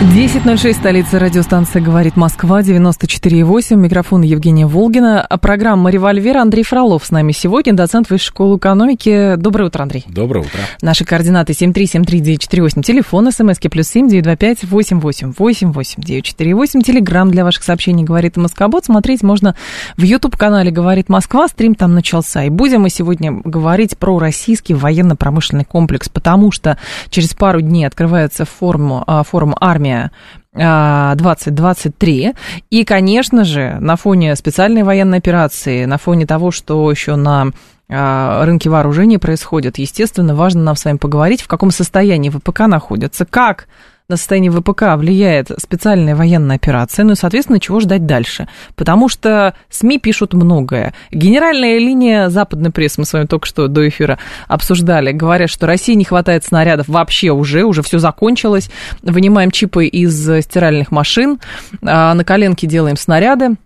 10.06, столица радиостанция «Говорит Москва», 94.8, микрофон Евгения Волгина. А программа «Револьвер» Андрей Фролов с нами сегодня, доцент Высшей школы экономики. Доброе утро, Андрей. Доброе утро. Наши координаты 7373948, телефон, смски плюс 7 925 88 88 948, телеграмм для ваших сообщений «Говорит Москобот». Смотреть можно в YouTube-канале «Говорит Москва», стрим там начался. И будем мы сегодня говорить про российский военно-промышленный комплекс, потому что через пару дней открывается форум, а, форум «Армия» армия 2023. И, конечно же, на фоне специальной военной операции, на фоне того, что еще на а, рынке вооружений происходит, естественно, важно нам с вами поговорить, в каком состоянии ВПК находится, как на состояние ВПК влияет специальная военная операция, ну и, соответственно, чего ждать дальше. Потому что СМИ пишут многое. Генеральная линия западной прессы, мы с вами только что до эфира обсуждали, говорят, что России не хватает снарядов вообще уже, уже все закончилось. Вынимаем чипы из стиральных машин, а, на коленке делаем снаряды.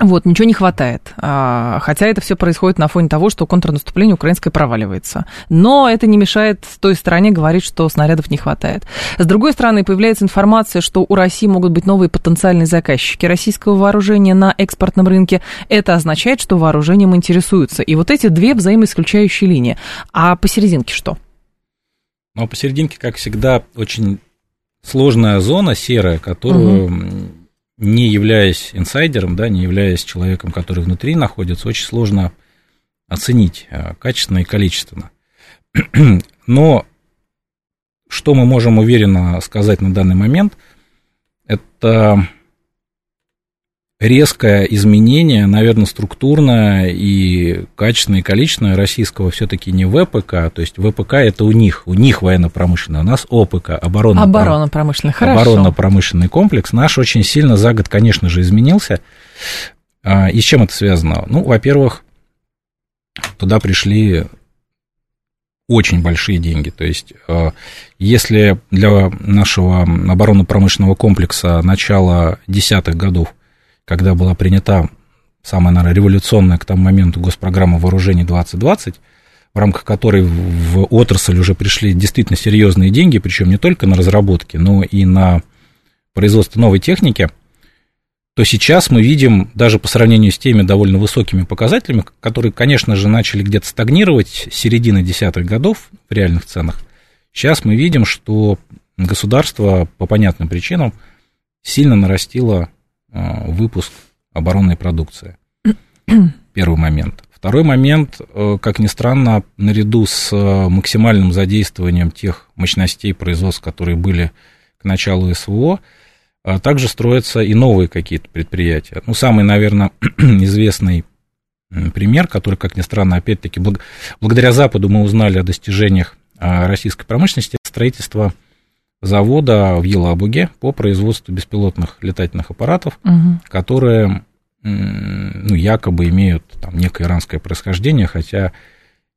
Вот, ничего не хватает. А, хотя это все происходит на фоне того, что контрнаступление украинское проваливается. Но это не мешает той стороне говорить, что снарядов не хватает. С другой стороны, появляется информация, что у России могут быть новые потенциальные заказчики российского вооружения на экспортном рынке. Это означает, что вооружением интересуются. И вот эти две взаимоисключающие линии. А посерединке что? Ну, а посерединке, как всегда, очень сложная зона серая, которую... Угу не являясь инсайдером, да, не являясь человеком, который внутри находится, очень сложно оценить э, качественно и количественно. Но что мы можем уверенно сказать на данный момент, это резкое изменение, наверное, структурное и качественное и количественное российского все-таки не ВПК, то есть ВПК это у них, у них военно-промышленное, у нас ОПК, оборонно оборонно-промышленный, оборонно-промышленный комплекс. Наш очень сильно за год, конечно же, изменился. А, и с чем это связано? Ну, во-первых, туда пришли очень большие деньги. То есть, а, если для нашего оборонно-промышленного комплекса начала десятых годов когда была принята самая, наверное, революционная к тому моменту госпрограмма вооружений 2020, в рамках которой в отрасль уже пришли действительно серьезные деньги, причем не только на разработки, но и на производство новой техники, то сейчас мы видим, даже по сравнению с теми довольно высокими показателями, которые, конечно же, начали где-то стагнировать с середины десятых годов в реальных ценах, сейчас мы видим, что государство по понятным причинам сильно нарастило выпуск оборонной продукции. Первый момент. Второй момент, э, как ни странно, наряду с э, максимальным задействованием тех мощностей производств, которые были к началу СВО, также строятся и новые какие-то предприятия. Ну, самый, наверное, известный пример, который, как ни странно, опять-таки, благодаря Западу мы узнали о достижениях российской промышленности, строительство завода в Елабуге по производству беспилотных летательных аппаратов, угу. которые ну, якобы имеют там, некое иранское происхождение, хотя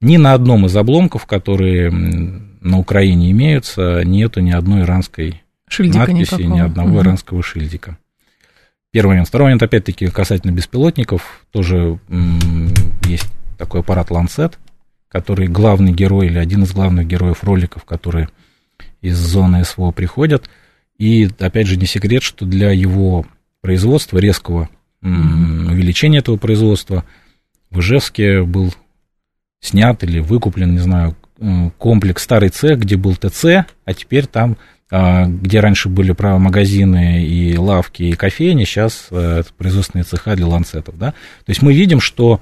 ни на одном из обломков, которые на Украине имеются, нету ни одной иранской Шильдика надписи, никакого. ни одного угу. иранского шильдика. Первый момент. Второй момент, опять-таки, касательно беспилотников, тоже есть такой аппарат Ланцет, который главный герой или один из главных героев роликов, которые из зоны СВО приходят. И, опять же, не секрет, что для его производства, резкого увеличения этого производства, в Ижевске был снят или выкуплен, не знаю, комплекс старый цех, где был ТЦ, а теперь там, а, где раньше были магазины и лавки и кофейни, сейчас э, это производственные цеха для ланцетов, да. То есть мы видим, что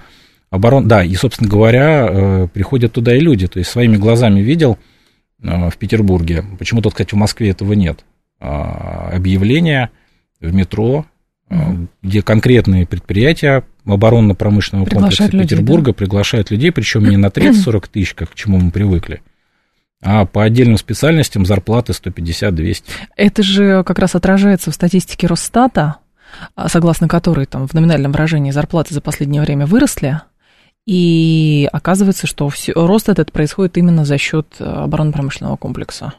оборон, да, и, собственно говоря, э, приходят туда и люди, то есть своими глазами видел, Э, в Петербурге. Почему-то, кстати, в Москве этого нет. А, объявления в метро, mm где конкретные предприятия оборонно-промышленного комплекса людей, Петербурга да? приглашают людей, причем не на 30-40 тысяч, как к чему мы привыкли, а по отдельным специальностям зарплаты 150-200. Это же как раз отражается в статистике Росстата, а, согласно которой там в номинальном выражении зарплаты за последнее время выросли, И оказывается, что все, рост этот происходит именно за счет оборонно-промышленного комплекса.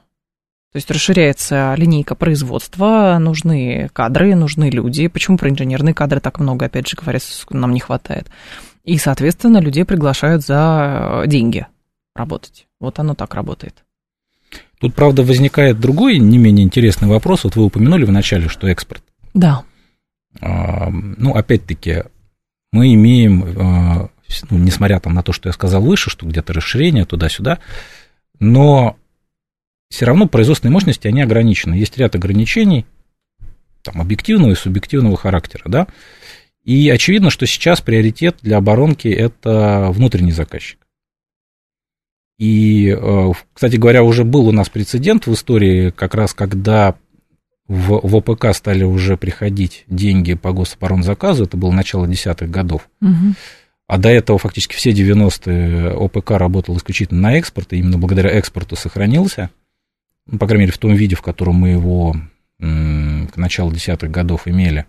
То есть расширяется линейка производства, нужны кадры, нужны люди. Почему про инженерные кадры так много, опять же говоря, нам не хватает? И, соответственно, людей приглашают за деньги работать. Вот оно так работает. Тут, правда, возникает другой, не менее интересный вопрос. Вот вы упомянули в начале, что экспорт. Да. Ну, опять-таки, мы имеем, а, ну, несмотря там на то, что я сказал выше, что где-то расширение туда-сюда, но все равно производственные мощности, они ограничены. Есть ряд ограничений, там, объективного и субъективного характера, да, и очевидно, что сейчас приоритет для оборонки – это внутренний заказчик. И, э, кстати говоря, уже был у нас прецедент в истории, как раз когда в, в ОПК стали уже приходить деньги по гособоронзаказу, это было начало десятых годов. Угу. А до этого фактически все 90-е ОПК работал исключительно на экспорт, и именно благодаря экспорту сохранился – ну, по крайней мере, в том виде, в котором мы его к началу десятых годов имели,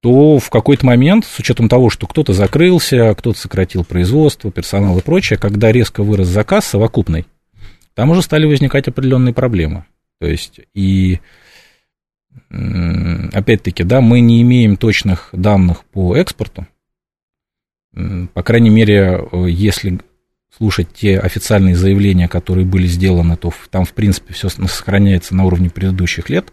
то в какой-то момент, с учетом того, что кто-то закрылся, кто-то сократил производство, персонал и прочее, когда резко вырос заказ совокупный, там уже стали возникать определенные проблемы. То есть, и опять-таки, да, мы не имеем точных данных по экспорту. По крайней мере, если слушать те официальные заявления, которые были сделаны, то там, в принципе, все сохраняется на уровне предыдущих лет.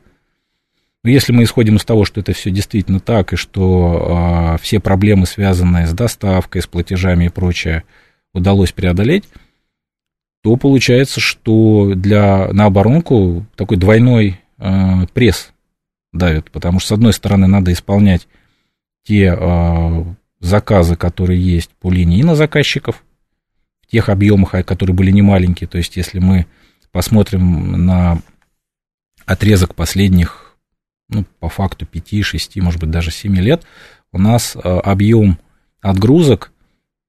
Но если мы исходим из того, что это все действительно так, и что э, все проблемы, связанные с доставкой, с платежами и прочее, удалось преодолеть, то получается, что для, на оборонку такой двойной э, пресс давит, потому что, с одной стороны, надо исполнять те э, заказы, которые есть по линии заказчиков в тех объемах, а, которые были немаленькие. То есть, если мы посмотрим на отрезок последних, ну, по факту 5, 6, может быть, даже 7 лет, у нас а, объем отгрузок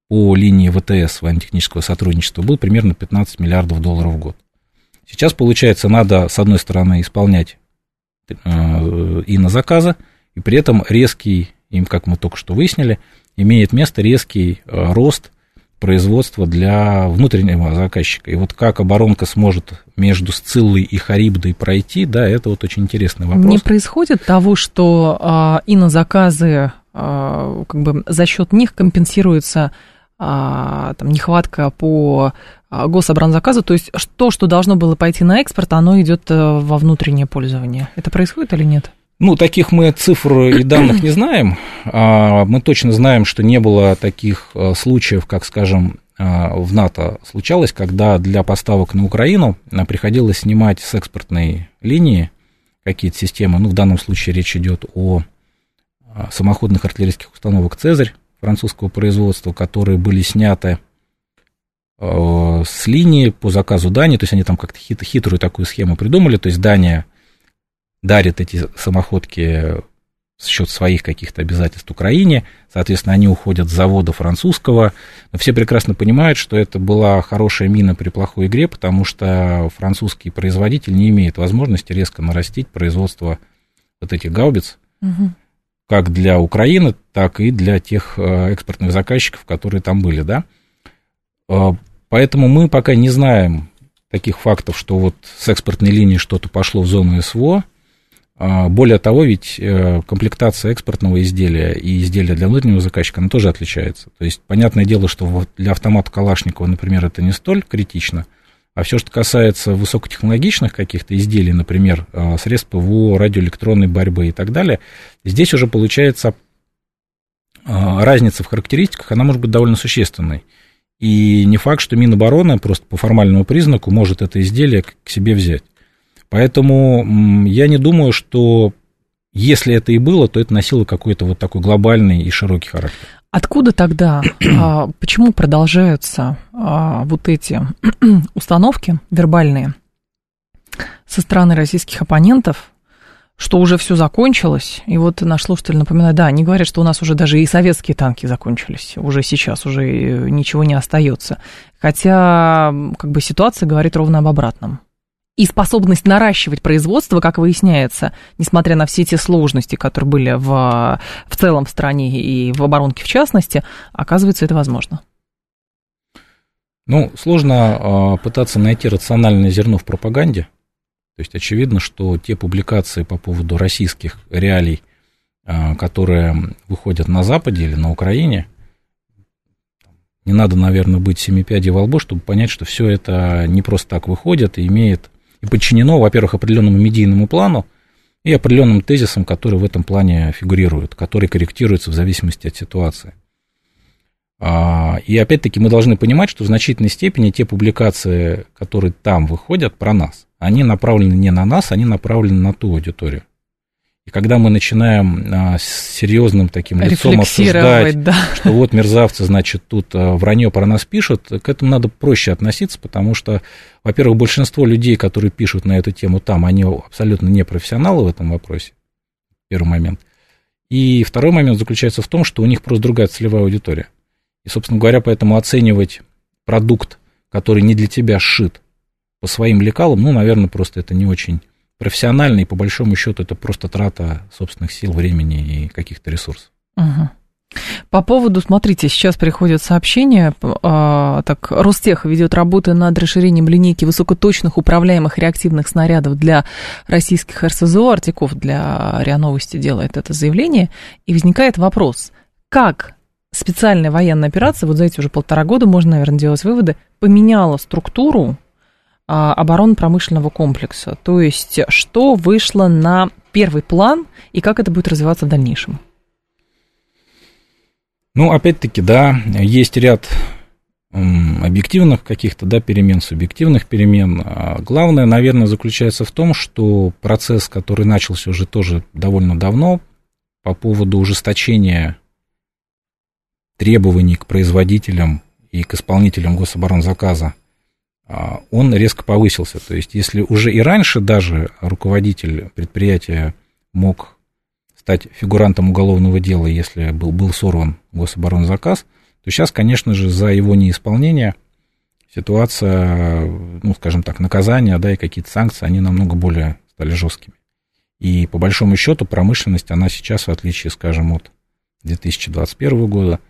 по линии ВТС, военно-технического сотрудничества, был примерно 15 миллиардов долларов в год. Сейчас, получается, надо, с одной стороны, исполнять э, и на заказы, и при этом резкий, им, как мы только что выяснили, имеет место резкий э, рост производства для внутреннего заказчика. И вот как оборонка сможет между Сциллой и Харибдой пройти, да, это вот очень интересный вопрос. Не происходит того, что а, и на заказы а, как бы за счет них компенсируется а, там, нехватка по а, гособоронзаказу, то есть то, что должно было пойти на экспорт, оно идет э, во внутреннее пользование. Это происходит или нет? Ну, таких мы цифр и данных не знаем. А, мы точно знаем, что не было таких э, случаев, как, скажем, э, в НАТО случалось, когда для поставок на Украину э, приходилось снимать с экспортной линии какие-то системы. Ну, в данном случае речь идет о самоходных артиллерийских установок «Цезарь» французского производства, которые были сняты с линии по заказу Дании, то есть они там как-то хитрую такую схему придумали, то есть Дания дарит эти самоходки за счет своих каких-то обязательств Украине, соответственно, они уходят с завода французского, но все прекрасно понимают, что это была хорошая мина при плохой игре, потому что французский производитель не имеет возможности резко нарастить производство вот этих гаубиц, угу. как для Украины, так и для тех э, экспортных заказчиков, которые там были, да. Э, поэтому мы пока не знаем таких фактов, что вот с экспортной линии что-то пошло в зону СВО, более того, ведь э, комплектация экспортного изделия и изделия для внутреннего заказчика, она тоже отличается. То есть, понятное дело, что для автомата Калашникова, например, это не столь критично, а все, что касается высокотехнологичных каких-то изделий, например, э, средств ПВО, радиоэлектронной борьбы и так далее, здесь уже получается э, разница в характеристиках, она может быть довольно существенной. И не факт, что Минобороны просто по формальному признаку может это изделие к себе взять. Поэтому я не думаю, что если это и было, то это носило какой-то вот такой глобальный и широкий характер. Откуда тогда, а, почему продолжаются а, вот эти установки вербальные со стороны российских оппонентов, что уже все закончилось, и вот наш слушатель напоминает, да, они говорят, что у нас уже даже и советские танки закончились, уже сейчас уже ничего не остается. Хотя, как бы, ситуация говорит ровно об обратном. И способность наращивать производство, как выясняется, несмотря на все те сложности, которые были в, в целом в стране и в оборонке в частности, оказывается, это возможно. Ну, сложно э, пытаться найти рациональное зерно в пропаганде. То есть очевидно, что те публикации по поводу российских реалий, э, которые выходят на Западе или на Украине, не надо, наверное, быть семипядей во лбу, чтобы понять, что все это не просто так выходит и имеет и подчинено, во-первых, определенному медийному плану и определенным тезисам, которые в этом плане фигурируют, которые корректируются в зависимости от ситуации. А, и опять-таки мы должны понимать, что в значительной степени те публикации, которые там выходят про нас, они направлены не на нас, они направлены на ту аудиторию. И когда мы начинаем а, с серьезным таким лицом обсуждать, да. что вот мерзавцы, значит, тут а, вранье про нас пишут, к этому надо проще относиться, потому что, во-первых, большинство людей, которые пишут на эту тему там, они абсолютно не профессионалы в этом вопросе, первый момент. И второй момент заключается в том, что у них просто другая целевая аудитория. И, собственно говоря, поэтому оценивать продукт, который не для тебя сшит, по своим лекалам, ну, наверное, просто это не очень профессионально, и по большому счету это просто трата собственных сил, времени и каких-то ресурсов. Угу. По поводу, смотрите, сейчас приходят сообщения, э, так, Ростех ведет работы над расширением линейки высокоточных управляемых реактивных снарядов для российских РСЗО, Артиков для РИА Новости делает это заявление, и возникает вопрос, как специальная военная операция, вот за эти уже полтора года можно, наверное, делать выводы, поменяла структуру оборонно-промышленного комплекса. То есть, что вышло на первый план и как это будет развиваться в дальнейшем? Ну, опять-таки, да, есть ряд объективных каких-то да, перемен, субъективных перемен. А главное, наверное, заключается в том, что процесс, который начался уже тоже довольно давно, по поводу ужесточения требований к производителям и к исполнителям гособоронзаказа, а, он резко повысился. То есть, если уже и раньше даже руководитель предприятия мог стать фигурантом уголовного дела, если был, был сорван гособоронзаказ, то сейчас, конечно же, за его неисполнение ситуация, ну, скажем так, наказания, да, и какие-то санкции, они намного более стали жесткими. И по большому счету промышленность, она сейчас, в отличие, скажем, от 2021 года,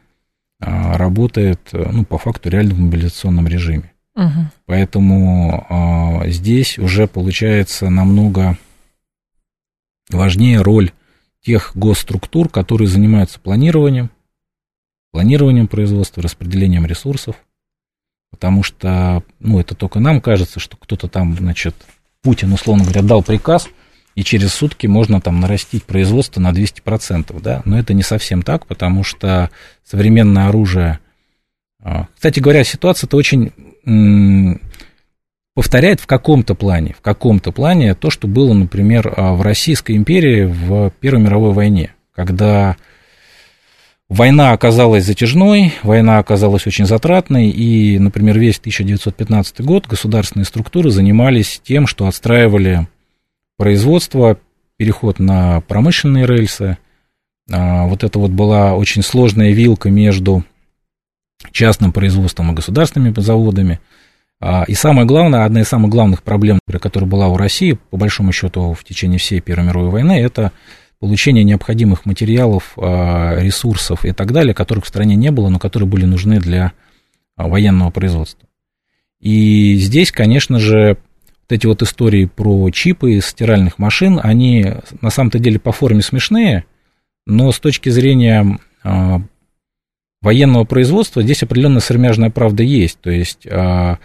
а, работает, ну, по факту реально в мобилизационном режиме. Угу. Поэтому а, здесь уже получается намного важнее роль тех госструктур, которые занимаются планированием, планированием производства, распределением ресурсов, потому что, ну, это только нам кажется, что кто-то там, значит, Путин, условно говоря, дал приказ, и через сутки можно там нарастить производство на 200%, да, но это не совсем так, потому что современное оружие... А, кстати говоря, ситуация-то очень повторяет в каком-то плане, в каком-то плане то, что было, например, а, в Российской империи в Первой мировой войне, когда война оказалась затяжной, война оказалась очень затратной, и, например, весь 1915 год государственные структуры занимались тем, что отстраивали производство, переход на промышленные рельсы. А, вот это вот была очень сложная вилка между частным производством и государственными заводами. А, и самое главное, одна из самых главных проблем, которая была у России, по большому счету, в течение всей Первой мировой войны, это получение необходимых материалов, а, ресурсов и так далее, которых в стране не было, но которые были нужны для а, военного производства. И здесь, конечно же, вот эти вот истории про чипы из стиральных машин, они на самом-то деле по форме смешные, но с точки зрения военного производства здесь определенная сырмяжная правда есть. То есть а,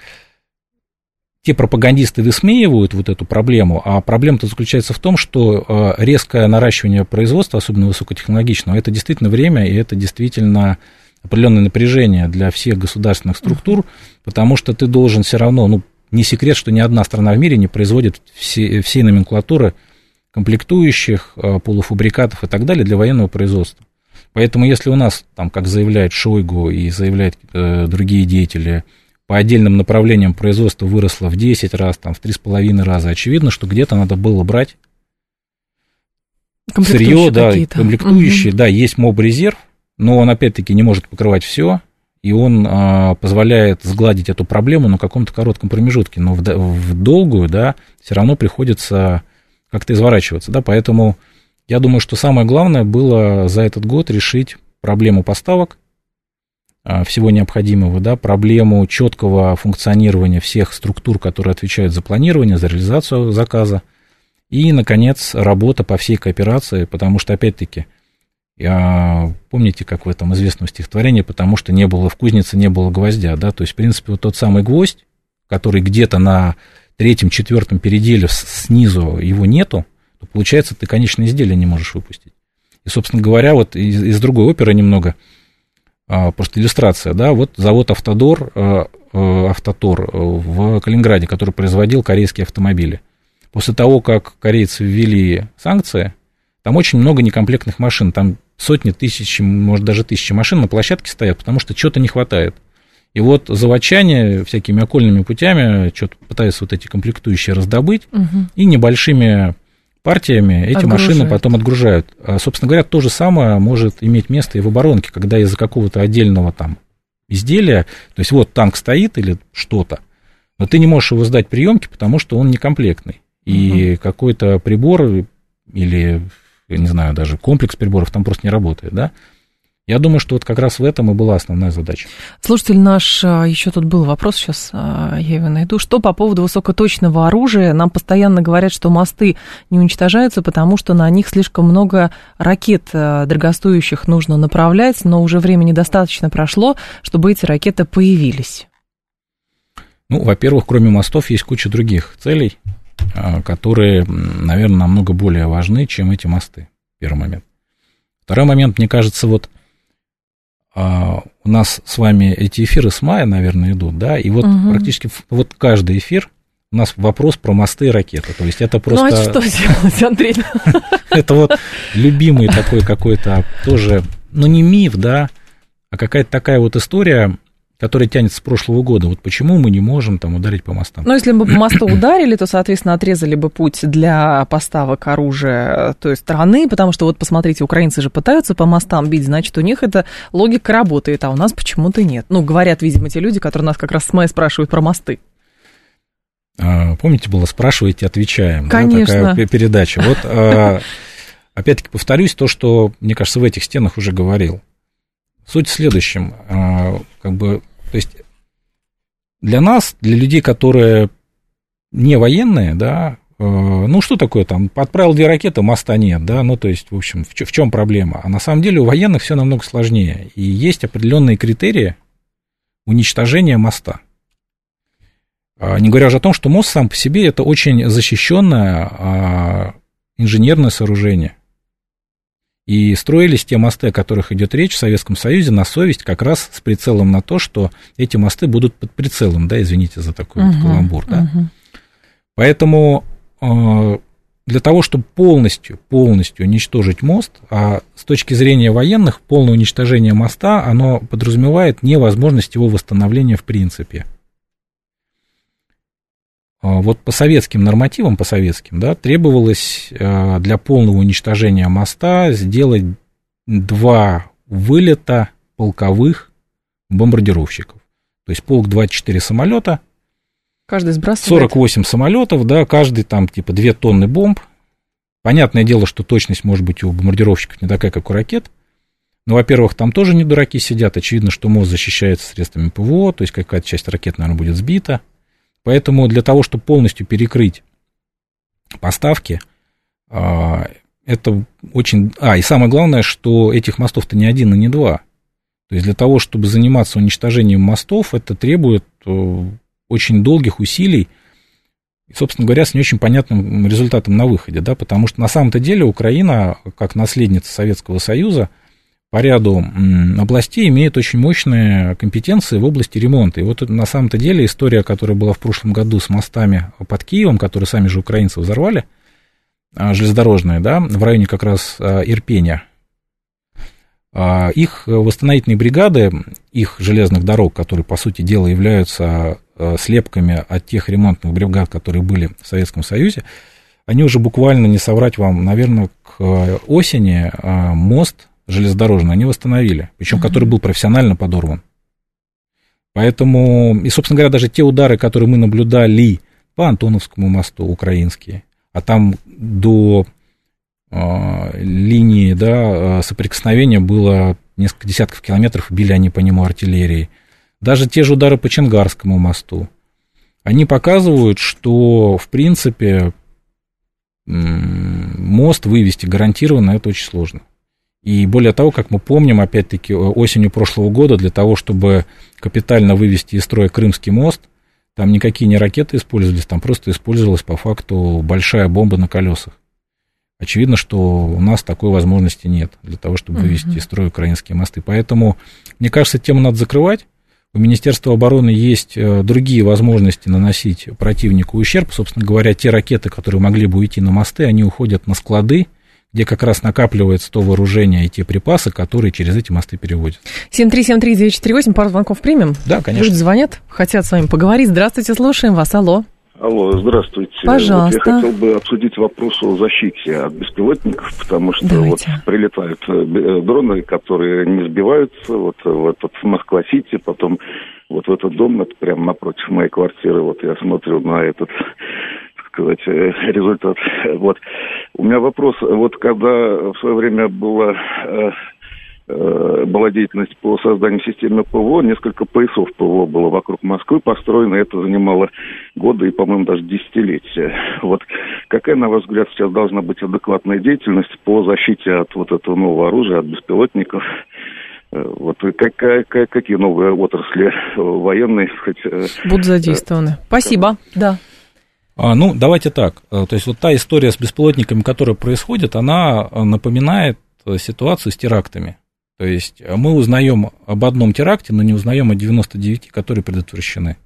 те пропагандисты высмеивают вот эту проблему, а проблема-то заключается в том, что а, резкое наращивание производства, особенно высокотехнологичного, это действительно время, и это действительно определенное напряжение для всех государственных структур, потому что ты должен все равно, ну, не секрет, что ни одна страна в мире не производит все, всей номенклатуры комплектующих, а, полуфабрикатов и так далее для военного производства. Поэтому если у нас, там, как заявляет Шойгу и заявляют э, другие деятели, по отдельным направлениям производство выросло в 10 раз, там, в 3,5 раза, очевидно, что где-то надо было брать сырье, да, комплектующие, угу. да, есть моб-резерв, но он опять-таки не может покрывать все, и он а, позволяет сгладить эту проблему на каком-то коротком промежутке, но в, в долгую, да, все равно приходится как-то изворачиваться, да, поэтому я думаю, что самое главное было за этот год решить проблему поставок, а, всего необходимого, да, проблему четкого функционирования всех структур, которые отвечают за планирование, за реализацию заказа, и, наконец, работа по всей кооперации, потому что, опять-таки, помните, как в этом известном стихотворении, потому что не было в кузнице, не было гвоздя, да, то есть, в принципе, вот тот самый гвоздь, который где-то на третьем, четвертом переделе снизу его нету, то получается, ты конечное изделие не можешь выпустить. И, собственно говоря, вот из, из другой оперы немного, а, просто иллюстрация, да, вот завод Автодор, а, а, Автотор в Калининграде, который производил корейские автомобили. После того, как корейцы ввели санкции, там очень много некомплектных машин, там сотни тысяч, может даже тысячи машин на площадке стоят, потому что чего-то не хватает. И вот заводчане всякими окольными путями что-то пытаются вот эти комплектующие раздобыть, угу. и небольшими партиями эти Отгружают. машины потом отгружают. А, собственно говоря, то же самое может иметь место и в оборонке, когда из-за какого-то отдельного там изделия, то есть вот танк стоит или что-то, но ты не можешь его сдать приемки, потому что он некомплектный. И угу. какой-то прибор или я не знаю, даже комплекс приборов там просто не работает, да. Я думаю, что вот как раз в этом и была основная задача. Слушатель наш, а, еще тут был вопрос, сейчас а, я его найду. Что по поводу высокоточного оружия? Нам постоянно говорят, что мосты не уничтожаются, потому что на них слишком много ракет а, дорогостоящих нужно направлять, но уже времени достаточно прошло, чтобы эти ракеты появились. Ну, во-первых, кроме мостов есть куча других целей. Которые, наверное, намного более важны, чем эти мосты. Первый момент. Второй момент, мне кажется, вот а, у нас с вами эти эфиры с мая, наверное, идут, да, и вот угу. практически вот каждый эфир у нас вопрос про мосты и ракеты. То есть это просто... Ну, а что делать, Андрей? Это вот любимый такой какой-то тоже, ну, не миф, да, а какая-то такая вот история, который тянется с прошлого года. Вот почему мы не можем там ударить по мостам? Ну, если бы по мосту ударили, то, соответственно, отрезали бы путь для поставок оружия той страны, потому что вот посмотрите, украинцы же пытаются по мостам бить, значит, у них эта логика работает, а у нас почему-то нет. Ну, говорят, видимо, те люди, которые нас как раз с мая спрашивают про мосты. А, помните, было «Спрашивайте, отвечаем». Конечно. Да, такая передача. Вот, а, опять-таки, повторюсь, то, что, мне кажется, в этих стенах уже говорил. Суть в следующем. А, как бы то есть для нас, для людей, которые не военные, да, э, ну что такое там, отправил две ракеты, моста нет, да, ну то есть, в общем, в, в чем проблема? А на самом деле у военных все намного сложнее, и есть определенные критерии уничтожения моста. А, не говоря уже о том, что мост сам по себе это очень защищенное а, инженерное сооружение. И строились те мосты, о которых идет речь в Советском Союзе, на совесть, как раз с прицелом на то, что эти мосты будут под прицелом, да, извините за такой uh-huh, вот каламбур, да. Uh-huh. Поэтому э, для того, чтобы полностью, полностью уничтожить мост, а с точки зрения военных, полное уничтожение моста, оно подразумевает невозможность его восстановления в принципе. А, вот по советским нормативам, по советским, да, требовалось а, для полного уничтожения моста сделать два вылета полковых бомбардировщиков. То есть полк 24 самолета, каждый сбрасывает. 48 самолетов, да, каждый там типа 2 тонны бомб. Понятное дело, что точность может быть у бомбардировщиков не такая, как у ракет. Но, во-первых, там тоже не дураки сидят. Очевидно, что мост защищается средствами ПВО, то есть какая-то часть ракет, наверное, будет сбита. Поэтому для того, чтобы полностью перекрыть поставки, а, это очень... А, и самое главное, что этих мостов-то не один и не два. То есть для того, чтобы заниматься уничтожением мостов, это требует э, очень долгих усилий, и, собственно говоря, с не очень понятным результатом на выходе, да, потому что на самом-то деле Украина, как наследница Советского Союза, по ряду областей имеет очень мощные компетенции в области ремонта. И вот на самом-то деле история, которая была в прошлом году с мостами под Киевом, которые сами же украинцы взорвали, а, железнодорожные, да, в районе как раз а, Ирпения, а, их восстановительные бригады, их железных дорог, которые, по сути дела, являются слепками от тех ремонтных бригад, которые были в Советском Союзе, они уже буквально, не соврать вам, наверное, к осени мост железнодорожный они восстановили, причем uh-huh. который был профессионально подорван. Поэтому, и, собственно говоря, даже те удары, которые мы наблюдали по Антоновскому мосту, украинские, а там до э, линии да, а, соприкосновения было несколько десятков километров, били они по нему артиллерией. Даже те же удары по Ченгарскому мосту, они показывают, что, в принципе, мост вывести гарантированно это очень сложно. И более того, как мы помним, опять-таки, осенью прошлого года для того, чтобы капитально вывести из строя Крымский мост, там никакие не ракеты использовались, там просто использовалась по факту большая бомба на колесах. Очевидно, что у нас такой возможности нет для того, чтобы вывести из строя украинские мосты. Поэтому, мне кажется, тему надо закрывать. У Министерства обороны есть э, другие возможности наносить противнику ущерб. Собственно говоря, те ракеты, которые могли бы уйти на мосты, они уходят на склады, где как раз накапливается то вооружение и те припасы, которые через эти мосты переводят. 7373948, пару звонков примем? Да, конечно. Люди звонят, хотят с вами поговорить. Здравствуйте, слушаем вас. Алло. Алло, здравствуйте. Пожалуйста. Вот я хотел бы обсудить вопрос о защите от беспилотников, потому что Давайте. вот прилетают э, э, дроны, которые не сбиваются, вот в этот Москва-Сити, потом вот в этот дом, это прямо напротив моей квартиры, вот я смотрю на этот сказать, э, результат. Вот. У меня вопрос, вот когда в свое время было Э, была деятельность по созданию системы ПВО. Несколько поясов ПВО было вокруг Москвы построено. Это занимало годы и, по-моему, даже десятилетия. Вот какая, на ваш взгляд, сейчас должна быть адекватная деятельность по защите от вот этого нового оружия, от беспилотников? Э, вот как, как, какие новые отрасли военные э, будут задействованы? Спасибо, да. А, ну, давайте так. То есть вот та история с беспилотниками, которая происходит, она напоминает ситуацию с терактами. То есть э, мы узнаем об одном теракте, но не узнаем о 99, которые предотвращены.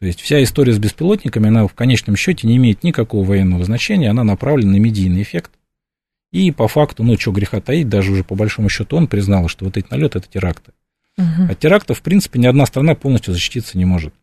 То есть вся история с беспилотниками, она в конечном счете не имеет никакого военного значения, она направлена на медийный эффект. И по факту, ну, что греха таить, даже уже по большому счету он признал, что вот эти налеты это теракты. Угу. От терактов, в принципе, ни одна страна полностью защититься не может.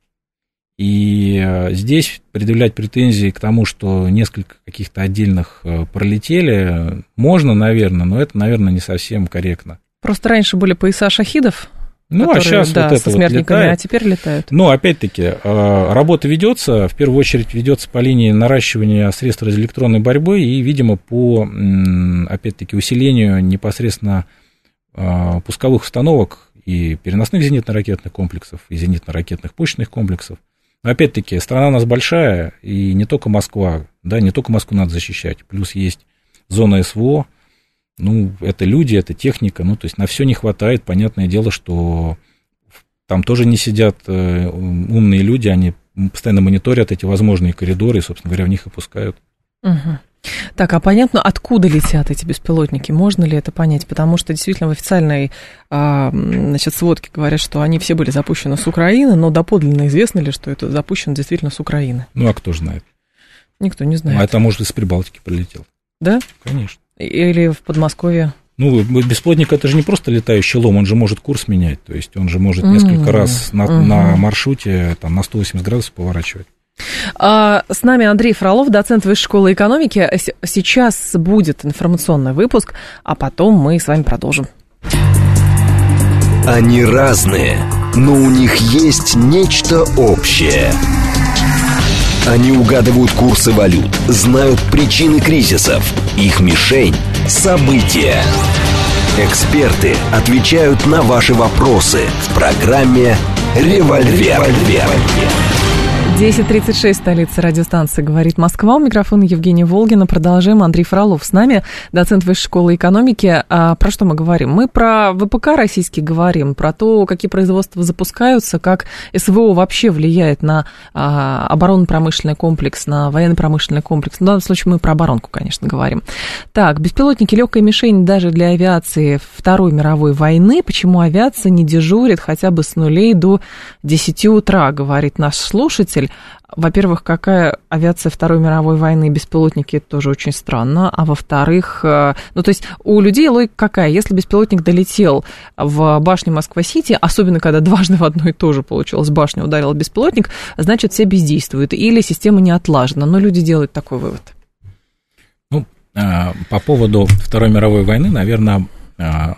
И э, здесь предъявлять претензии к тому, что несколько каких-то отдельных э, пролетели, можно, наверное, но это, наверное, не совсем корректно. Просто раньше были пояса шахидов, ну, которые, а сейчас да, вот это со смертниками, вот летает. а теперь летают. Но, опять-таки, э, работа ведется, в первую очередь ведется по линии наращивания средств радиоэлектронной борьбы и, видимо, по, опять-таки, усилению непосредственно пусковых установок и переносных зенитно-ракетных комплексов, и зенитно-ракетных почечных комплексов. Опять-таки, страна у нас большая, и не только Москва, да, не только Москву надо защищать, плюс есть зона СВО, ну, это люди, это техника, ну, то есть на все не хватает. Понятное дело, что там тоже не сидят э, умные люди, они постоянно мониторят эти возможные коридоры и, собственно говоря, в них опускают. Угу. Так, а понятно, откуда летят эти беспилотники? Можно ли это понять? Потому что действительно в официальной а, значит, сводке говорят, что они все были запущены с Украины, но доподлинно известно ли, что это запущено действительно с Украины? Ну, а кто знает? Никто не знает. А это, может, из Прибалтики прилетел. Да? Конечно. Или в Подмосковье? Ну, бесплотник это же не просто летающий лом, он же может курс менять. То есть он же может несколько mm-hmm. раз на, mm-hmm. на маршруте там, на 180 градусов поворачивать. А, с нами Андрей Фролов, доцент Высшей школы экономики. Сейчас будет информационный выпуск, а потом мы с вами продолжим. Они разные, но у них есть нечто общее – они угадывают курсы валют, знают причины кризисов. Их мишень – события. Эксперты отвечают на ваши вопросы в программе «Револьвер». 10.36, столица радиостанции «Говорит Москва». У микрофона Евгения Волгина. Продолжаем. Андрей Фролов с нами, доцент Высшей школы экономики. А про что мы говорим? Мы про ВПК российский говорим, про то, какие производства запускаются, как СВО вообще влияет на а, оборонно-промышленный комплекс, на военно-промышленный комплекс. В данном случае мы про оборонку, конечно, говорим. Так, беспилотники легкая мишень даже для авиации Второй мировой войны. Почему авиация не дежурит хотя бы с нулей до 10 утра, говорит наш слушатель мысль. Во-первых, какая авиация Второй мировой войны, беспилотники, это тоже очень странно. А во-вторых, э, ну то есть у людей логика какая? Если беспилотник долетел в башню Москва-Сити, особенно когда дважды в одно и то же получилось, башня ударила беспилотник, значит все бездействуют или система не отлажена. Но люди делают такой вывод. Ну, а, по поводу Второй мировой войны, наверное, а,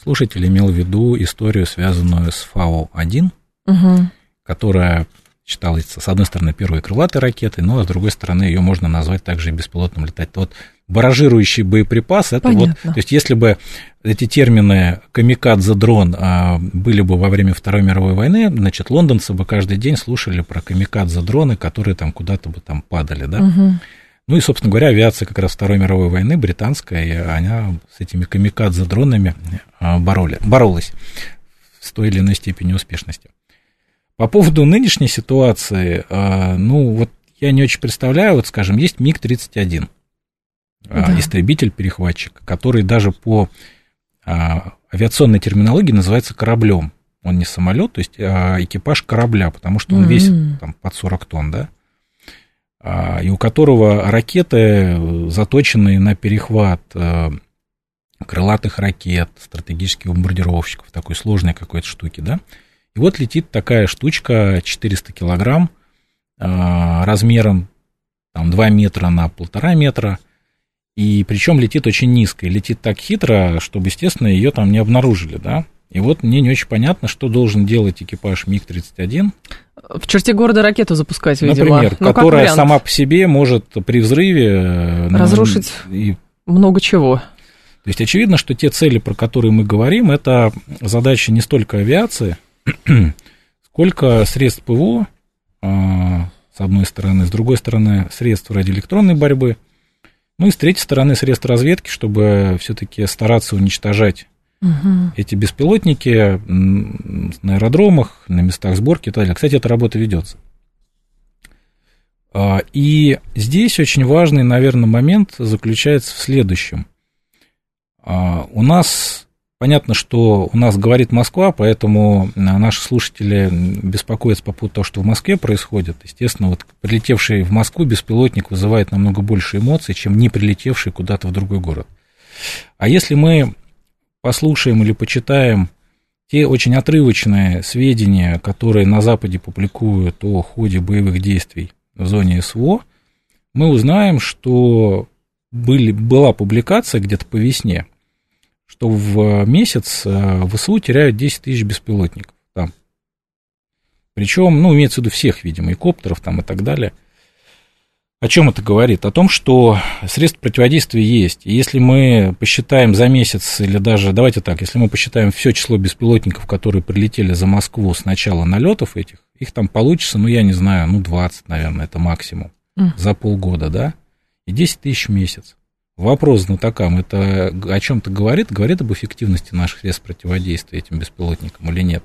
слушатель имел в виду историю, связанную с ФАО-1, угу. которая считалась, с одной стороны, первой крылатой ракетой, но с другой стороны, ее можно назвать также и беспилотным летать. Вот баражирующий боеприпас, это Понятно. вот, то есть если бы эти термины камикадзе дрон а, были бы во время Второй мировой войны, значит, лондонцы бы каждый день слушали про камикадзе дроны, которые там куда-то бы там падали, да. Угу. Ну и, собственно говоря, авиация как раз Второй мировой войны, британская, она с этими камикадзе дронами а, бороли, боролась с той или иной степенью успешности. По поводу нынешней ситуации, а, ну вот я не очень представляю, вот скажем, есть МиГ-31, а, да. истребитель-перехватчик, который даже по авиационной терминологии называется кораблем. Он не самолет, то есть экипаж корабля, потому что он mm-hmm. весит там, под 40 тонн, да? и у которого ракеты заточенные на перехват э, крылатых ракет, стратегических бомбардировщиков, такой сложной какой-то штуки, да. И вот летит такая штучка 400 килограмм э, размером там 2 метра на полтора метра, и причем летит очень низко, и летит так хитро, чтобы, естественно, ее там не обнаружили, да. И вот мне не очень понятно, что должен делать экипаж МиГ-31. В черте города ракету запускать, видимо. Например, ну, которая сама по себе может при взрыве... Э, ну, Разрушить ну, и... много чего. То есть очевидно, что те цели, про которые мы говорим, это задача не столько авиации, сколько средств ПВО, а, с одной стороны, с другой стороны, средств радиоэлектронной борьбы, ну и с третьей стороны, средств разведки, чтобы все-таки стараться уничтожать угу. эти беспилотники на аэродромах, на местах сборки и так далее. Кстати, эта работа ведется. А, и здесь очень важный, наверное, момент заключается в следующем. А, у нас, понятно, что у нас говорит Москва, поэтому наши слушатели беспокоятся по поводу того, что в Москве происходит. Естественно, вот прилетевший в Москву беспилотник вызывает намного больше эмоций, чем не прилетевший куда-то в другой город. А если мы послушаем или почитаем те очень отрывочные сведения, которые на Западе публикуют о ходе боевых действий в зоне СВО, мы узнаем, что были, была публикация где-то по весне, что в месяц э, ВСУ теряют 10 тысяч беспилотников там. Причем, ну, имеется в виду всех, видимо, и коптеров там и так далее. О чем это говорит? О том, что средств противодействия есть. И если мы посчитаем за месяц, или даже, давайте так, если мы посчитаем все число беспилотников, которые прилетели за Москву с начала налетов этих, их там получится, ну, я не знаю, ну, 20, наверное, это максимум mm. за полгода, да? И 10 тысяч в месяц. Вопрос знатокам, это о чем-то говорит? Говорит об эффективности наших средств противодействия этим беспилотникам или нет?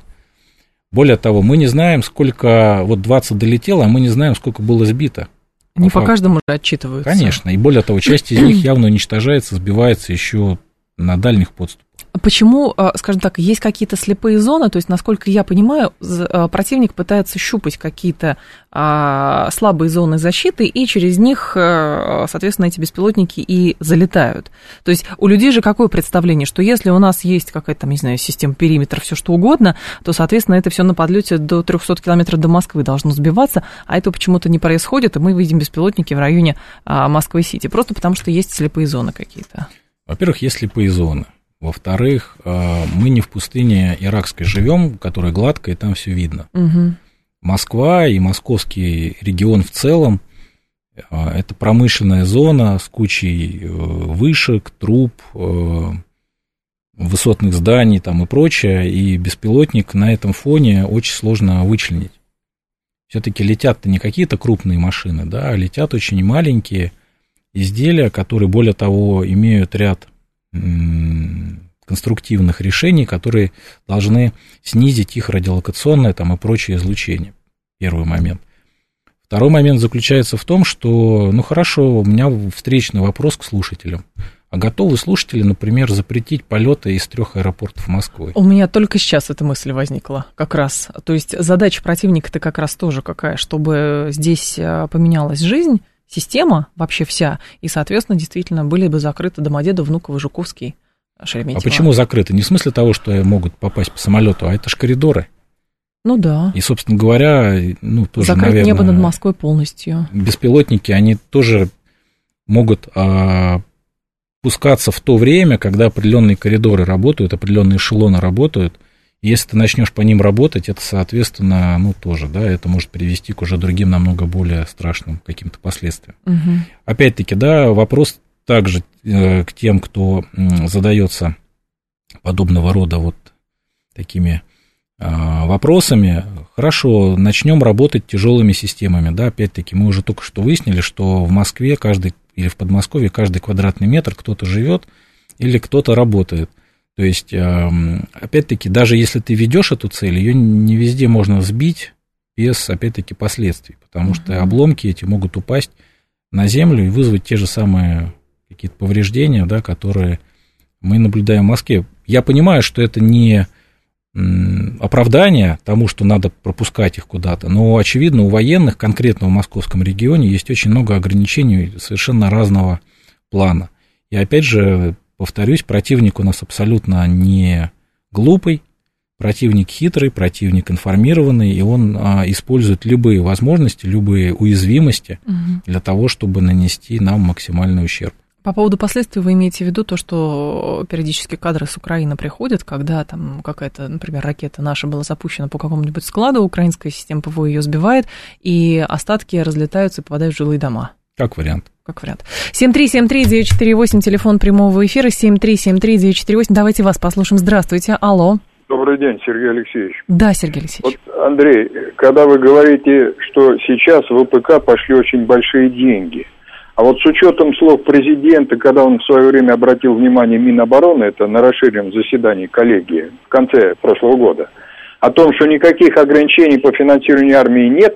Более того, мы не знаем, сколько, вот 20 долетело, а мы не знаем, сколько было сбито. Не по, по каждому же отчитываются. Конечно, и более того, часть из них явно уничтожается, сбивается еще на дальних подступах. Почему, а, скажем так, есть какие-то слепые зоны, то есть, насколько я понимаю, а, противник пытается щупать какие-то а, слабые зоны защиты, и через них, соответственно, эти беспилотники и залетают. То есть у людей же какое представление, что если у нас есть какая-то, там, не знаю, система периметра, все что угодно, то, соответственно, это все на подлете до 300 километров до Москвы должно сбиваться, а это почему-то не происходит, и мы видим беспилотники в районе Москвы-Сити, просто потому что есть слепые зоны какие-то. Во-первых, есть слепые зоны. Во-вторых, э, мы не в пустыне иракской живем, которая гладкая, и там все видно. Угу. Москва и московский регион в целом э, это промышленная зона с кучей э, вышек, труб, высотных зданий там и прочее, и беспилотник на этом фоне очень сложно вычленить. Все-таки летят-то не какие-то крупные машины, да, а летят очень маленькие изделия, которые, более того, имеют ряд конструктивных решений, которые должны снизить их радиолокационное там, и прочее излучение. Первый момент. Второй момент заключается в том, что, ну хорошо, у меня встречный вопрос к слушателям. А готовы слушатели, например, запретить полеты из трех аэропортов Москвы? У меня только сейчас эта мысль возникла, как раз. То есть задача противника-то как раз тоже какая, чтобы здесь а, поменялась жизнь, система вообще вся, и, соответственно, действительно были бы закрыты Домодедово, Внуково, Жуковский, Шереметьево. А почему закрыты? Не в смысле того, что могут попасть по самолету, а это же коридоры. Ну да. И, собственно говоря, ну тоже, Закрыть наверное... небо над Москвой полностью. Беспилотники, они тоже могут а, пускаться в то время, когда определенные коридоры работают, определенные эшелоны работают, Если ты начнешь по ним работать, это, соответственно, ну, тоже, да, это может привести к уже другим намного более страшным каким-то последствиям. Угу. Опять-таки, да, вопрос также э, к тем, кто э, задается подобного рода вот такими э, вопросами. Хорошо, начнем работать тяжелыми системами, да, опять-таки, мы уже только что выяснили, что в Москве каждый или в Подмосковье каждый квадратный метр кто-то живет или кто-то работает. То есть, эм, опять-таки, даже если ты ведешь эту цель, ее не везде можно сбить без, опять-таки, последствий, потому что обломки эти могут упасть на землю и вызвать те же самые какие-то повреждения, да, которые мы наблюдаем в Москве. Я понимаю, что это не оправдание тому, что надо пропускать их куда-то, но, очевидно, у военных, конкретно в московском регионе, есть очень много ограничений совершенно разного плана. И опять же, повторюсь, противник у нас абсолютно не глупый, противник хитрый, противник информированный, и он а, использует любые возможности, любые уязвимости угу. для того, чтобы нанести нам максимальный ущерб. По поводу последствий вы имеете в виду то, что периодически кадры с Украины приходят, когда там какая-то, например, ракета наша была запущена по какому-нибудь складу, украинская система ПВО ее сбивает, и остатки разлетаются и попадают в жилые дома. Как вариант. Как вариант. 7373948, телефон прямого эфира, 7373948. Давайте вас послушаем. Здравствуйте, алло. Добрый день, Сергей Алексеевич. Да, Сергей Алексеевич. Вот, Андрей, когда вы говорите, что сейчас в ВПК пошли очень большие деньги, а вот с учетом слов президента, когда он в свое время обратил внимание Минобороны, это на расширенном заседании коллегии в конце прошлого года, о том, что никаких ограничений по финансированию армии нет,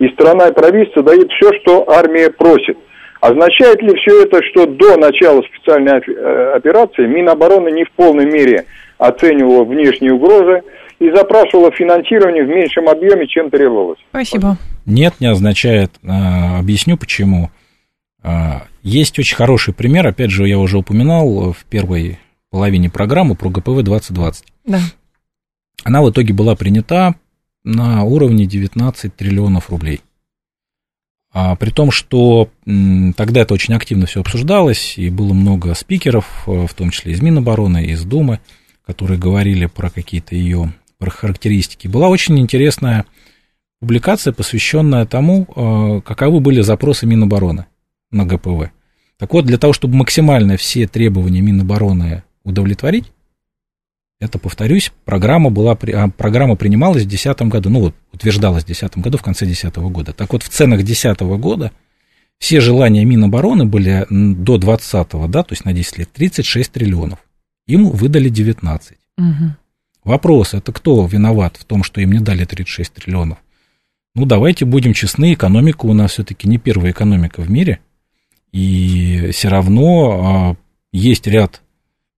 и страна и правительство дают все, что армия просит. Означает ли все это, что до начала специальной э, операции Минобороны не в полной мере оценивала внешние угрозы и запрашивала финансирование в меньшем объеме, чем требовалось? Спасибо. Нет, не означает. А, объясню почему. А, есть очень хороший пример, опять же, я уже упоминал в первой половине программы про ГПВ 2020. Да. Она в итоге была принята на уровне 19 триллионов рублей. А, при том, что тогда это очень активно все обсуждалось, и было много спикеров, э, в том числе из Минобороны, из Думы, которые говорили про какие-то ее про характеристики. Была очень интересная публикация, посвященная тому, э, каковы были запросы Минобороны на ГПВ. Так вот, для того, чтобы максимально все требования Минобороны удовлетворить, это, повторюсь, программа, была, а, программа принималась в 2010 году, ну вот, утверждалась в 2010 году, в конце 2010 года. Так вот, в ценах 2010 года все желания Минобороны были до 20 да, то есть на 10 лет, 36 триллионов. Им выдали 19. Угу. Вопрос, это кто виноват в том, что им не дали 36 триллионов? Ну, давайте будем честны, экономика у нас все-таки не первая экономика в мире, и все равно а, есть ряд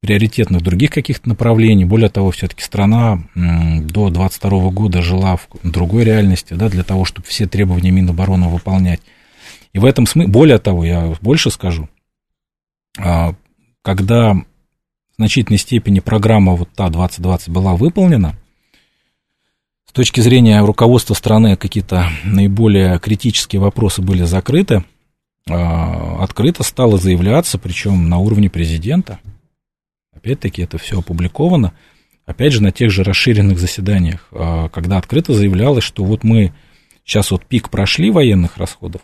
приоритетных других каких-то направлений. Более того, все-таки страна до 22 года жила в другой реальности, да, для того, чтобы все требования Минобороны выполнять. И в этом смысле, более того, я больше скажу, а, когда в значительной степени программа вот та 2020 была выполнена, с точки зрения руководства страны какие-то наиболее критические вопросы были закрыты, а, открыто стало заявляться, причем на уровне президента – Опять-таки это все опубликовано, опять же, на тех же расширенных заседаниях, а, когда открыто заявлялось, что вот мы сейчас вот пик прошли военных расходов,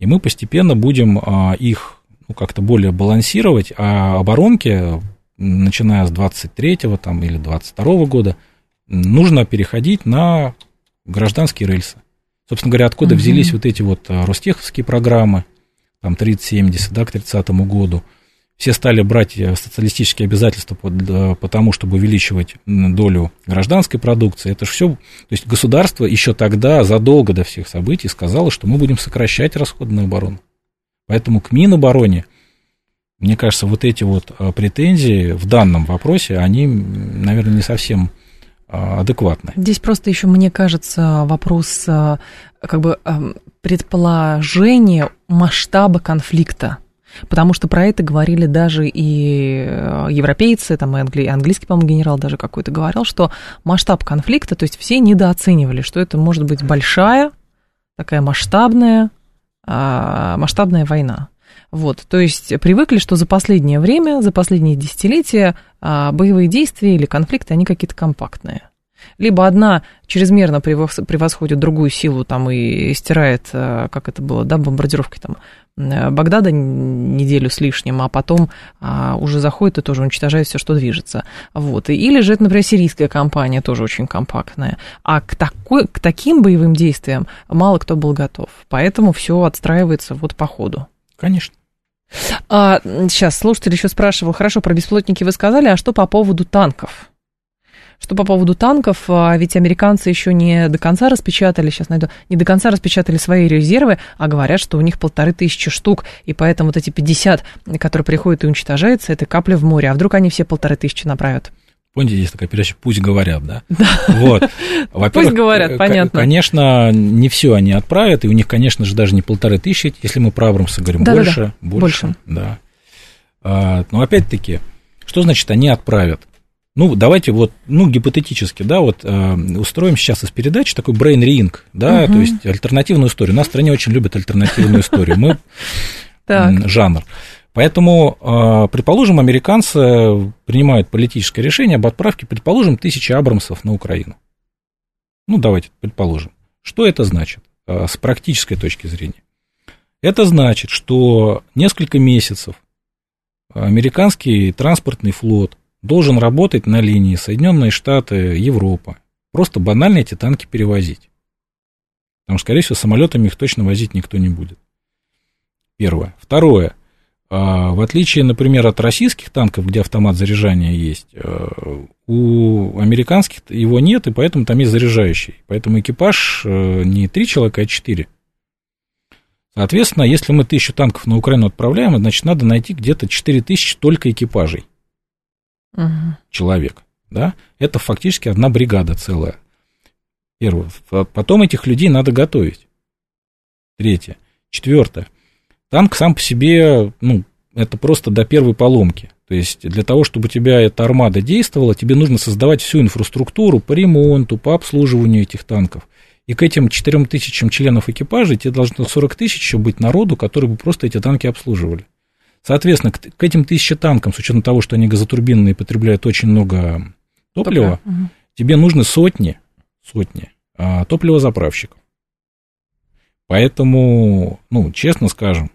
и мы постепенно будем а, их ну, как-то более балансировать, а оборонки, начиная с 23-го там, или 22 года, нужно переходить на гражданские рельсы. Собственно говоря, откуда угу. взялись вот эти вот а, Ростеховские программы, там 30-70, да, к 30 году – все стали брать э, социалистические обязательства под, потому, чтобы увеличивать долю гражданской продукции. Это же все... То есть государство еще тогда, задолго до всех событий, сказало, что мы будем сокращать расходы на оборону. Поэтому к Минобороне, мне кажется, вот эти вот э, претензии в данном вопросе, они, наверное, не совсем э, адекватны. Здесь просто еще, мне кажется, вопрос как бы предположения масштаба конфликта. Потому что про это говорили даже и э, европейцы, там и англи, английский, по-моему, генерал даже какой-то говорил, что масштаб конфликта, то есть все недооценивали, что это может быть большая, такая масштабная, а, масштабная война. Вот, то есть привыкли, что за последнее время, за последние десятилетия а, боевые действия или конфликты, они какие-то компактные. Либо одна чрезмерно превосходит другую силу там и стирает, э, как это было, да, бомбардировкой там Багдада неделю с лишним, а потом а, уже заходит и тоже уничтожает все, что движется. Вот. Или же это, например, сирийская компания, тоже очень компактная. А к, такой, к таким боевым действиям мало кто был готов. Поэтому все отстраивается вот по ходу. Конечно. А, сейчас слушатель еще спрашивал, хорошо, про беспилотники вы сказали, а что по поводу танков? Что по поводу танков, а ведь американцы еще не до конца распечатали, сейчас найду, не до конца распечатали свои резервы, а говорят, что у них полторы тысячи штук, и поэтому вот эти 50, которые приходят и уничтожаются, это капля в море. А вдруг они все полторы тысячи направят? Помните, есть такая передача «Пусть говорят», да? Да. Вот. Пусть говорят, понятно. Конечно, не все они отправят, и у них, конечно же, даже не полторы тысячи, если мы про Абрамса говорим, да, больше, да, да. больше, больше. Да. А, но опять-таки, что значит они отправят? Ну, давайте вот, ну, гипотетически, да, вот э, устроим сейчас из передачи такой brain ring, да, угу. то есть альтернативную историю. У нас в стране очень любят альтернативную историю. Мы жанр. Поэтому, э, предположим, американцы принимают политическое решение об отправке, предположим, тысячи Абрамсов на Украину. Ну, давайте предположим. Что это значит э, с практической точки зрения? Это значит, что несколько месяцев американский транспортный флот должен работать на линии Соединенные Штаты, Европа. Просто банально эти танки перевозить. Потому что, скорее всего, самолетами их точно возить никто не будет. Первое. Второе. А, в отличие, например, от российских танков, где автомат заряжания есть, э, у американских его нет, и поэтому там есть заряжающий. Поэтому экипаж э, не три человека, а четыре. Соответственно, если мы тысячу танков на Украину отправляем, значит, надо найти где-то 4 тысячи только экипажей. Угу. Человек. Да? Это фактически одна бригада целая. Первое. Потом этих людей надо готовить. Третье. Четвертое. Танк сам по себе, ну, это просто до первой поломки. То есть для того, чтобы у тебя эта армада действовала, тебе нужно создавать всю инфраструктуру по ремонту, по обслуживанию этих танков. И к этим 4 тысячам членов экипажа тебе должно 40 тысяч еще быть народу, которые бы просто эти танки обслуживали. Соответственно, к, к этим тысяче танкам, с учетом того, что они газотурбинные потребляют очень много топлива, Топливо. тебе нужны сотни, сотни а, топливозаправщиков. Поэтому, ну, честно скажем,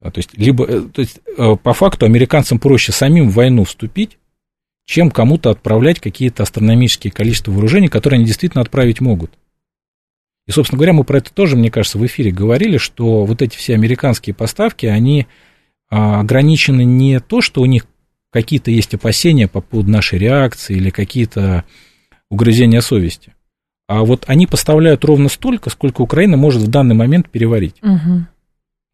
а, то есть, либо, э, то есть, э, по факту американцам проще самим в войну вступить, чем кому-то отправлять какие-то астрономические количества вооружений, которые они действительно отправить могут. И, собственно говоря, мы про это тоже, мне кажется, в эфире говорили, что вот эти все американские поставки, они а, ограничены не то, что у них какие-то есть опасения по поводу нашей реакции или какие-то угрызения совести, а вот они поставляют ровно столько, сколько Украина может в данный момент переварить. Угу.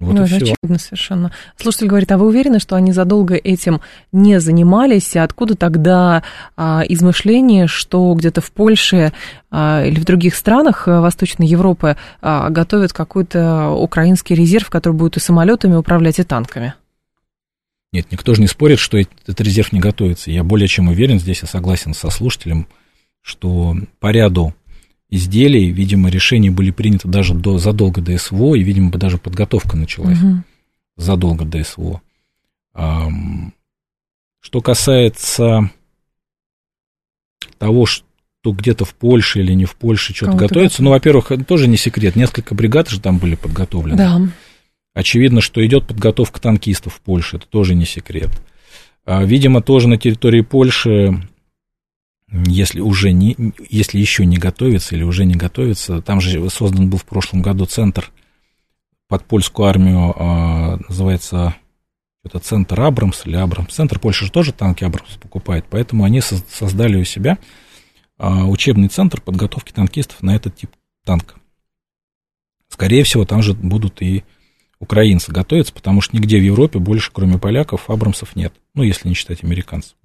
Вот ну, это очевидно совершенно. Слушатель говорит, а вы уверены, что они задолго этим не занимались? А откуда тогда а, измышление, что где-то в Польше а, или в других странах а, Восточной Европы а, готовят какой-то украинский резерв, который будет и самолетами управлять, и танками? Нет, никто же не спорит, что этот резерв не готовится. Я более чем уверен, здесь я согласен со слушателем, что по ряду изделий, видимо, решения были приняты даже до, задолго до СВО, и, видимо, даже подготовка началась угу. задолго до СВО. Что касается того, что где-то в Польше или не в Польше что-то готовится, ну, во-первых, тоже не секрет, несколько бригад же там были подготовлены. Да. Очевидно, что идет подготовка танкистов в Польше, это тоже не секрет. А, видимо, тоже на территории Польши, если уже не, если еще не готовится или уже не готовится, там же создан был в прошлом году центр под польскую армию, а, называется это центр Абрамс или Абрамс. Центр Польши же тоже танки Абрамс покупает, поэтому они создали у себя а, учебный центр подготовки танкистов на этот тип танка. Скорее всего, там же будут и украинцы готовятся, потому что нигде в Европе больше, кроме поляков, Абрамсов нет. Ну, если не считать американцев.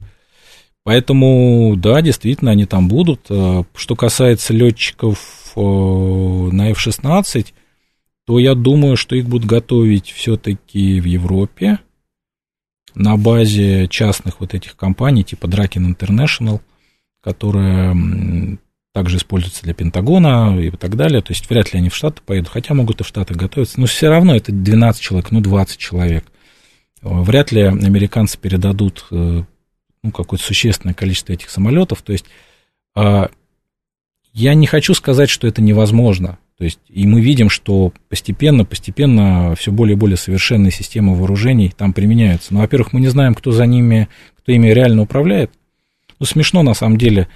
Поэтому, да, действительно, они там будут. Э, что касается летчиков э, на F-16, то я думаю, что их будут готовить все-таки в Европе на базе частных вот этих компаний, типа Draken International, которая также используется для Пентагона и так далее. То есть вряд ли они в Штаты поедут, хотя могут и в Штаты готовиться. Но все равно это 12 человек, ну 20 человек. Вряд ли американцы передадут э, ну, какое-то существенное количество этих самолетов. То есть а, Я не хочу сказать, что это невозможно. То есть, и мы видим, что постепенно, постепенно все более и более совершенные системы вооружений там применяются. Но, во-первых, мы не знаем, кто за ними, кто ими реально управляет. Ну, смешно, на самом деле,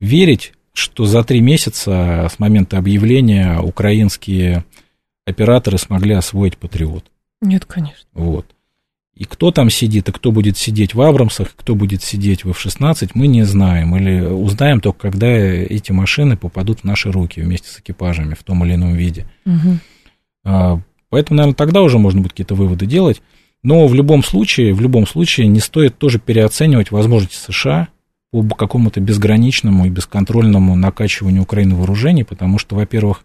верить, что за три месяца с момента объявления украинские операторы смогли освоить Патриот. Нет, конечно. Вот. И кто там сидит, и кто будет сидеть в Абрамсах, кто будет сидеть в F-16, мы не знаем. Или узнаем только, когда эти машины попадут в наши руки вместе с экипажами в том или ином виде. Угу. Поэтому, наверное, тогда уже можно будет какие-то выводы делать. Но в любом случае, в любом случае не стоит тоже переоценивать возможности США по какому-то безграничному и бесконтрольному накачиванию Украины вооружений, потому что, во-первых,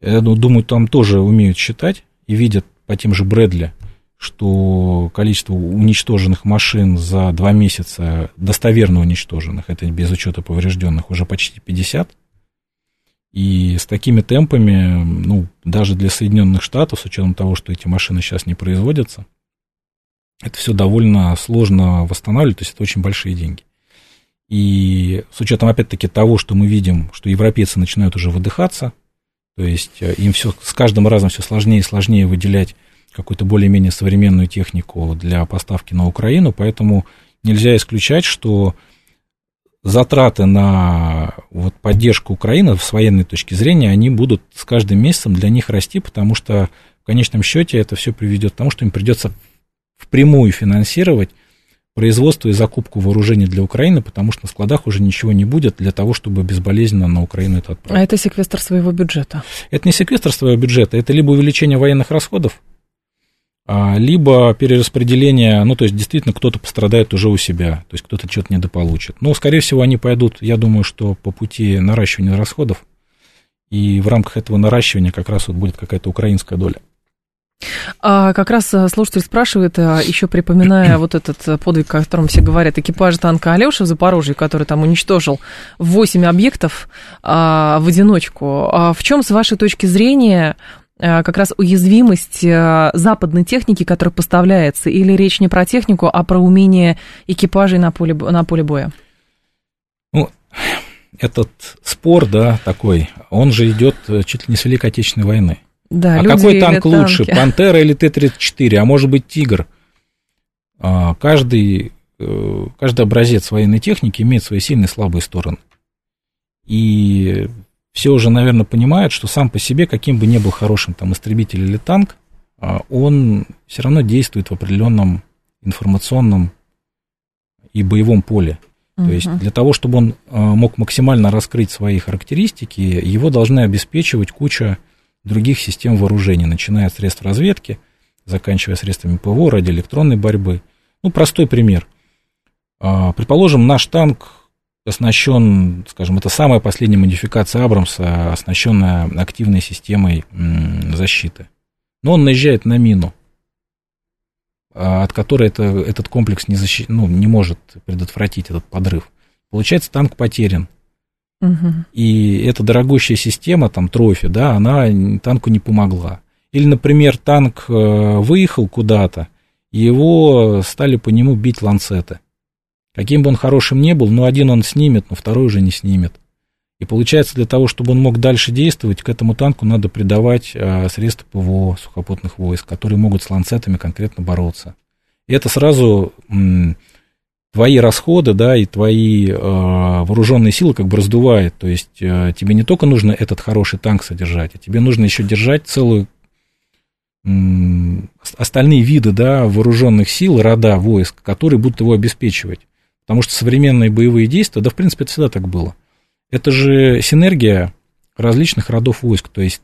я думаю, там тоже умеют считать и видят по тем же Брэдли, что количество уничтоженных машин за два месяца, достоверно уничтоженных, это без учета поврежденных, уже почти 50. И с такими темпами, ну, даже для Соединенных Штатов, с учетом того, что эти машины сейчас не производятся, это все довольно сложно восстанавливать, то есть это очень большие деньги. И с учетом, опять-таки, того, что мы видим, что европейцы начинают уже выдыхаться, то есть э, им все с каждым разом все сложнее и сложнее выделять какую-то более-менее современную технику для поставки на Украину, поэтому нельзя исключать, что затраты на вот, поддержку Украины с военной точки зрения, они будут с каждым месяцем для них расти, потому что в конечном счете это все приведет к тому, что им придется впрямую финансировать производство и закупку вооружений для Украины, потому что на складах уже ничего не будет для того, чтобы безболезненно на Украину это отправить. А это секвестр своего бюджета? Это не секвестр своего бюджета, это либо увеличение военных расходов, а, либо перераспределение, ну, то есть действительно кто-то пострадает уже у себя, то есть кто-то что-то недополучит. Но, скорее всего, они пойдут, я думаю, что по пути наращивания расходов, и в рамках этого наращивания как раз вот будет какая-то украинская доля. А как раз э, слушатель спрашивает, э, еще припоминая вот этот э, подвиг, о котором все говорят, экипаж танка Алеша в Запорожье, который там уничтожил 8 объектов а, в одиночку. А в чем, с вашей точки зрения, как раз уязвимость западной техники, которая поставляется, или речь не про технику, а про умение экипажей на поле, на поле боя? Ну, этот спор, да, такой, он же идет чуть ли не с Великой Отечественной войны. Да, а какой танк лучше, Пантера или Т-34, а может быть Тигр? А, каждый, э, каждый образец военной техники имеет свои сильные и слабые стороны. И все уже, наверное, понимают, что сам по себе, каким бы ни был хорошим там истребитель или танк, а, он все равно действует в определенном информационном и боевом поле. То есть для того, чтобы он а, мог максимально раскрыть свои характеристики, его должны обеспечивать куча других систем вооружений, начиная от средств разведки, заканчивая средствами ПВО, радиоэлектронной борьбы. Ну, простой пример. А, предположим, наш танк оснащен, скажем, это самая последняя модификация Абрамса, оснащенная активной системой защиты. Но он наезжает на мину, а, от которой это, этот комплекс не, защи, ну, не может предотвратить этот подрыв. Получается, танк потерян. И эта дорогущая система, там, трофи, да, она танку не помогла. Или, например, танк э, выехал куда-то, его стали по нему бить ланцеты. Каким бы он хорошим не был, ну, один он снимет, но второй уже не снимет. И получается, для того, чтобы он мог дальше действовать, к этому танку надо придавать э, средства ПВО сухопутных войск, которые могут с ланцетами конкретно бороться. И это сразу твои расходы, да, и твои э, вооруженные силы как бы раздувает. То есть э, тебе не только нужно этот хороший танк содержать, а тебе нужно еще держать целую э, остальные виды, да, вооруженных сил, рода войск, которые будут его обеспечивать. Потому что современные боевые действия, да, в принципе, это всегда так было. Это же синергия различных родов войск. То есть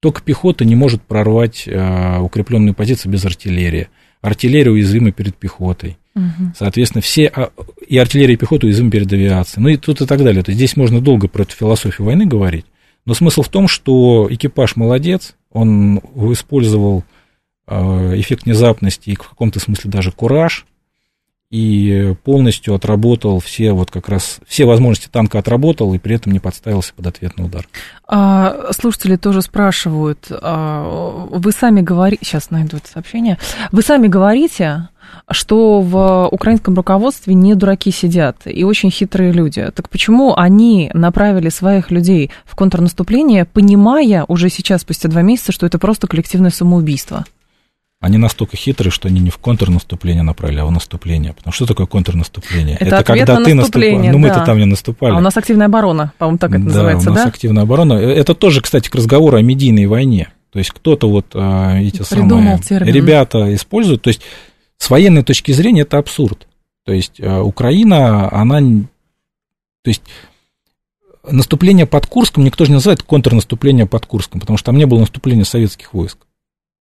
только пехота не может прорвать э, укрепленную позицию без артиллерии. Артиллерия уязвима перед пехотой. Угу. Соответственно, все а, и артиллерия, и пехота уязвимы перед авиацией. Ну и тут и так далее. То есть здесь можно долго про эту философию войны говорить. Но смысл в том, что экипаж молодец, он использовал а, эффект внезапности и в каком-то смысле даже кураж, и полностью отработал все вот как раз, все возможности танка отработал, и при этом не подставился под ответный удар. А, слушатели тоже спрашивают, а, вы сами говорите, сейчас найду это сообщение, вы сами говорите, что в украинском руководстве не дураки сидят и очень хитрые люди. Так почему они направили своих людей в контрнаступление, понимая уже сейчас, спустя два месяца, что это просто коллективное самоубийство? Они настолько хитрые, что они не в контрнаступление направили, а в наступление. Потому что такое контрнаступление? Это, это когда ты наступаешь. Ну, мы-то да. там не наступали. А у нас активная оборона, по-моему, так это да, называется, у нас да? активная оборона. Э, это тоже, кстати, к разговору о медийной войне. То есть кто-то вот а, эти Придумал самые термин. ребята используют. То есть с военной точки зрения это абсурд. То есть а, Украина, она... То есть наступление под Курском никто же не называет контрнаступление под Курском, потому что там не было наступления советских войск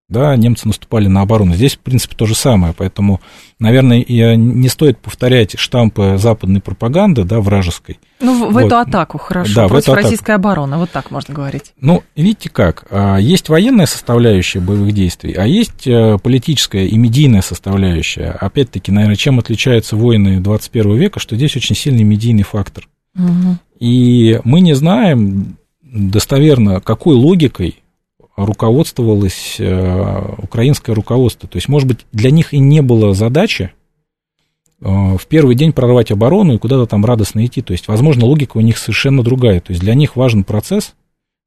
да, немцы наступали на оборону. Здесь, в принципе, то же самое, поэтому, наверное, и не стоит повторять штампы западной пропаганды, да, вражеской. Ну, в, в вот. эту атаку, хорошо, да, против российской атаку. обороны, вот так можно говорить. Ну, видите как, а, есть военная составляющая боевых действий, а есть э, политическая и медийная составляющая. Опять-таки, наверное, чем отличаются войны 21 века, что здесь очень сильный медийный фактор. Угу. И мы не знаем достоверно, какой логикой руководствовалось э, украинское руководство. То есть, может быть, для них и не было задачи э, в первый день прорвать оборону и куда-то там радостно идти. То есть, возможно, логика у них совершенно другая. То есть, для них важен процесс.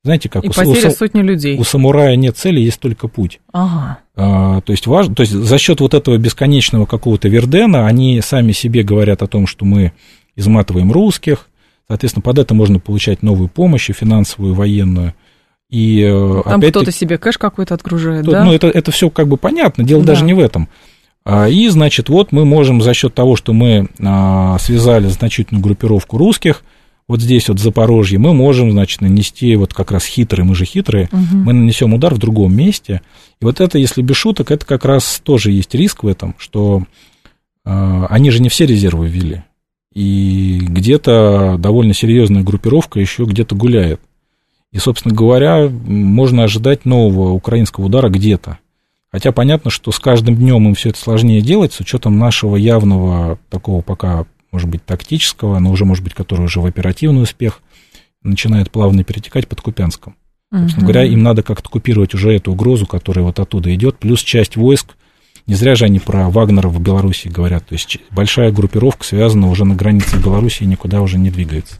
Знаете, как и у, потеря у, сотни людей. у самурая нет цели, есть только путь. Ага. А, то, есть, важно, то есть, за счет вот этого бесконечного какого-то Вердена они сами себе говорят о том, что мы изматываем русских, соответственно, под это можно получать новую помощь, финансовую, военную. И э, Там кто-то себе кэш какой-то отгружает, то, да? Ну, это, это все как бы понятно, дело да. даже не в этом. А, и, значит, вот мы можем за счет того, что мы а, связали значительную группировку русских, вот здесь вот в Запорожье, мы можем, значит, нанести вот как раз хитрые, мы же хитрые, угу. мы нанесем удар в другом месте. И вот это, если без шуток, это как раз тоже есть риск в этом, что э, они же не все резервы ввели. И где-то довольно серьезная группировка еще где-то гуляет. И, собственно говоря, можно ожидать нового украинского удара где-то. Хотя понятно, что с каждым днем им все это сложнее делать, с учетом нашего явного такого пока, может быть, тактического, но уже, может быть, который уже в оперативный успех начинает плавно перетекать под Купянском. Собственно угу. говоря, им надо как-то купировать уже эту угрозу, которая вот оттуда идет, плюс часть войск, не зря же они про Вагнера в Беларуси говорят, то есть большая группировка связана уже на границе Беларуси и никуда уже не двигается.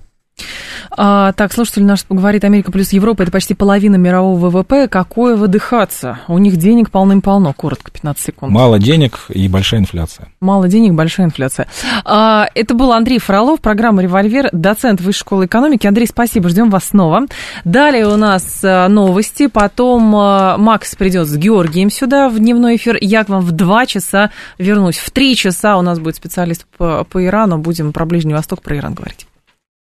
А, так, слушатель наш говорит, Америка плюс Европа, это почти половина мирового ВВП. Какое выдыхаться? У них денег полным-полно. Коротко, 15 секунд. Мало денег и большая инфляция. Мало денег, большая инфляция. А, это был Андрей Фролов, программа «Револьвер», доцент Высшей школы экономики. Андрей, спасибо, ждем вас снова. Далее у нас а, новости, потом а, Макс придет с Георгием сюда в дневной эфир. Я к вам в 2 часа вернусь. В 3 часа у нас будет специалист по, по Ирану. Будем про Ближний Восток, про Иран говорить.